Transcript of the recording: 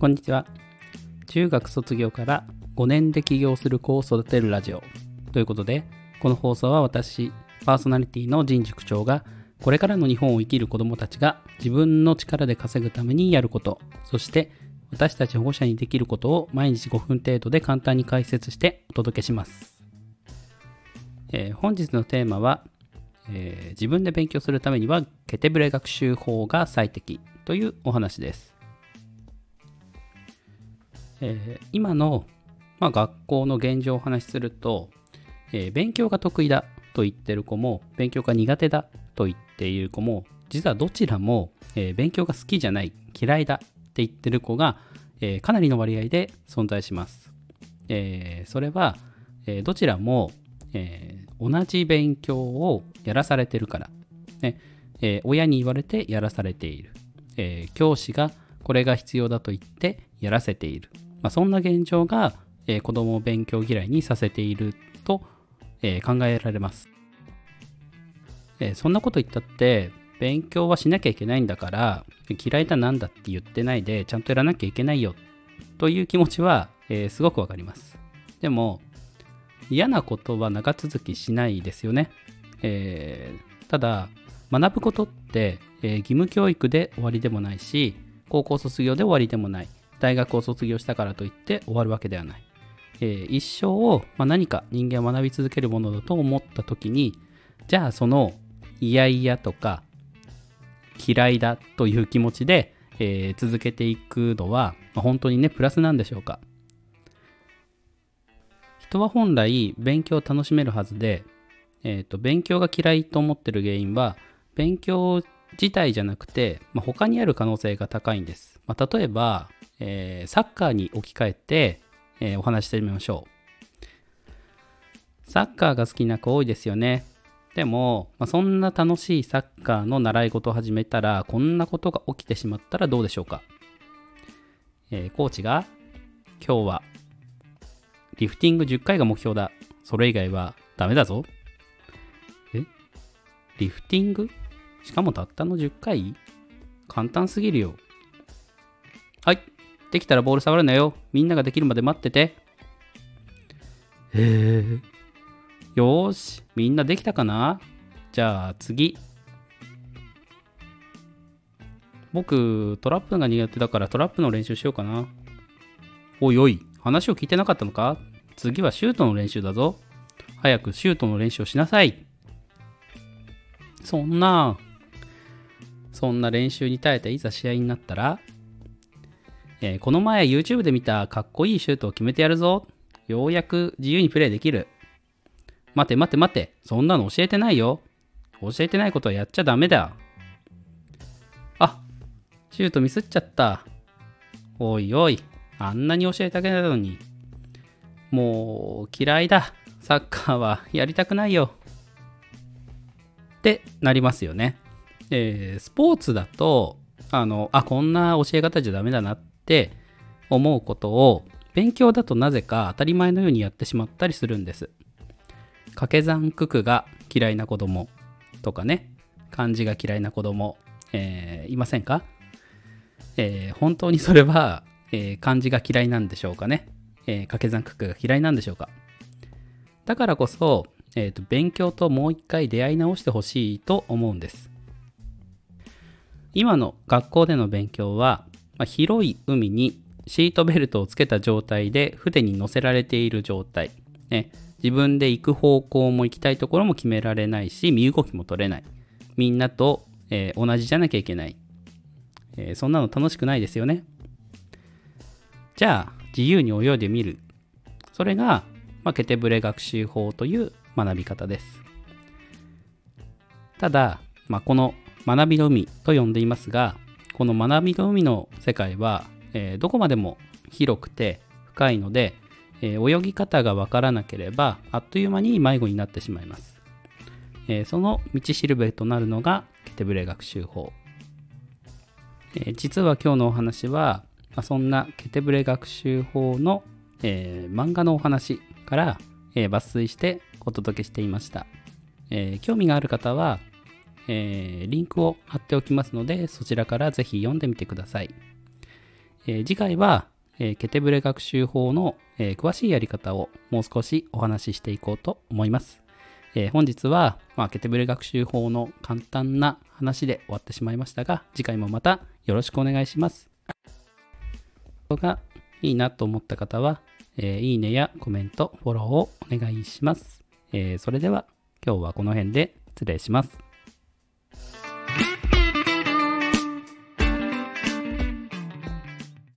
こんにちは。中学卒業から5年で起業する子を育てるラジオということで、この放送は私、パーソナリティの神塾長が、これからの日本を生きる子供たちが自分の力で稼ぐためにやること、そして私たち保護者にできることを毎日5分程度で簡単に解説してお届けします。えー、本日のテーマは、えー、自分で勉強するためにはケテブレ学習法が最適というお話です。えー、今の、まあ、学校の現状をお話しすると、えー、勉強が得意だと言ってる子も勉強が苦手だと言っている子も実はどちらも、えー、勉強が好きじゃない嫌いだって言ってる子が、えー、かなりの割合で存在します、えー、それは、えどちらも、え同じ勉強をやらされてるから、ねえ親に言われてやらされている、え教師がこれが必要だと言ってやらせている、まあ、そんな現状が、えー、子供を勉強嫌いにさせていると、えー、考えられます、えー、そんなこと言ったって勉強はしなきゃいけないんだから嫌いだなんだって言ってないでちゃんとやらなきゃいけないよという気持ちは、えすごくわかります。でも嫌なことは長続きしないですよね、えただ学ぶことって、え義務教育で終わりでもないし高校卒業で終わりでもない。大学を卒業したからといって終わるわけではない。えー、一生を、まあ、何か人間は学び続けるものだと思った時にじゃあその嫌々とか嫌いだという気持ちで、えー、続けていくのは、まあ、本当にねプラスなんでしょうか人は本来勉強を楽しめるはずで、えーと、勉強が嫌いと思ってる原因は勉強自体じゃなくて、まあ、他にある可能性が高いんです、まあ、例えばえー、サッカーに置き換えて、えー、お話してみましょう。サッカーが好きな子多いですよね。でも、まあ、そんな楽しいサッカーの習い事を始めたら、こんなことが起きてしまったらどうでしょうか。えー、コーチが、今日は、リフティング10回が目標だ。それ以外はダメだぞ。え？リフティング？しかもたったの10回簡単すぎるよ。はい。できたらボール触るなよ。みんなができるまで待ってて。へえ。よーし。みんなできたかな？じゃあ次。僕、トラップが苦手だからトラップの練習しようかな。おいおい、話を聞いてなかったのか？次はシュートの練習だぞ。早くシュートの練習をしなさい。そんな、そんな練習に耐えていざ試合になったら、えー、この前 YouTube で見たかっこいいシュートを決めてやるぞ。ようやく自由にプレイできる。待て待て待て。そんなの教えてないよ。教えてないことはやっちゃダメだ。あ、シュートミスっちゃった。おいおい、あんなに教えてあげたのに。もう嫌いだ。サッカーはやりたくないよ。ってなりますよね。えー、スポーツだと、あの、あ、こんな教え方じゃダメだなっって思うことを勉強だとなぜか当たり前のようにやってしまったりするんです。掛け算九九が嫌いな子供とかね、漢字が嫌いな子供、えー、いませんか、えー、本当にそれは、えー、漢字が嫌いなんでしょうかね、え掛け算九九が嫌いなんでしょうか？だからこそ、えーと勉強ともう一回出会い直してほしいと思うんです。今の学校での勉強はまあ、広い海にシートベルトをつけた状態で船に乗せられている状態、ね、自分で行く方向も行きたいところも決められないし身動きも取れない。みんなと、えー、同じじゃなきゃいけない、えー、そんなの楽しくないですよね。じゃあ自由に泳いでみる。それが、まあ、ケテブレ学習法という学び方です。ただ、まあ、この学びの海と呼んでいますがこの学びの海の世界は、えー、どこまでも広くて深いので、えー、泳ぎ方がわからなければあっという間に迷子になってしまいます、えー、その道しるべとなるのがケテブレ学習法、え実は今日のお話は、まあ、そんなケテブレ学習法の、え漫画のお話から、え抜粋してお届けしていました、え興味がある方はえー、リンクを貼っておきますので、そちらからぜひ読んでみてください。えー次回は、えーケテブレ学習法の、え詳しいやり方をもう少しお話ししていこうと思います。え本日は、まあ、ケテブレ学習法の簡単な話で終わってしまいましたが、次回もまたよろしくお願いします。がいいなと思った方は、えいいねやコメント、フォローをお願いします。えそれでは今日はこの辺で失礼します。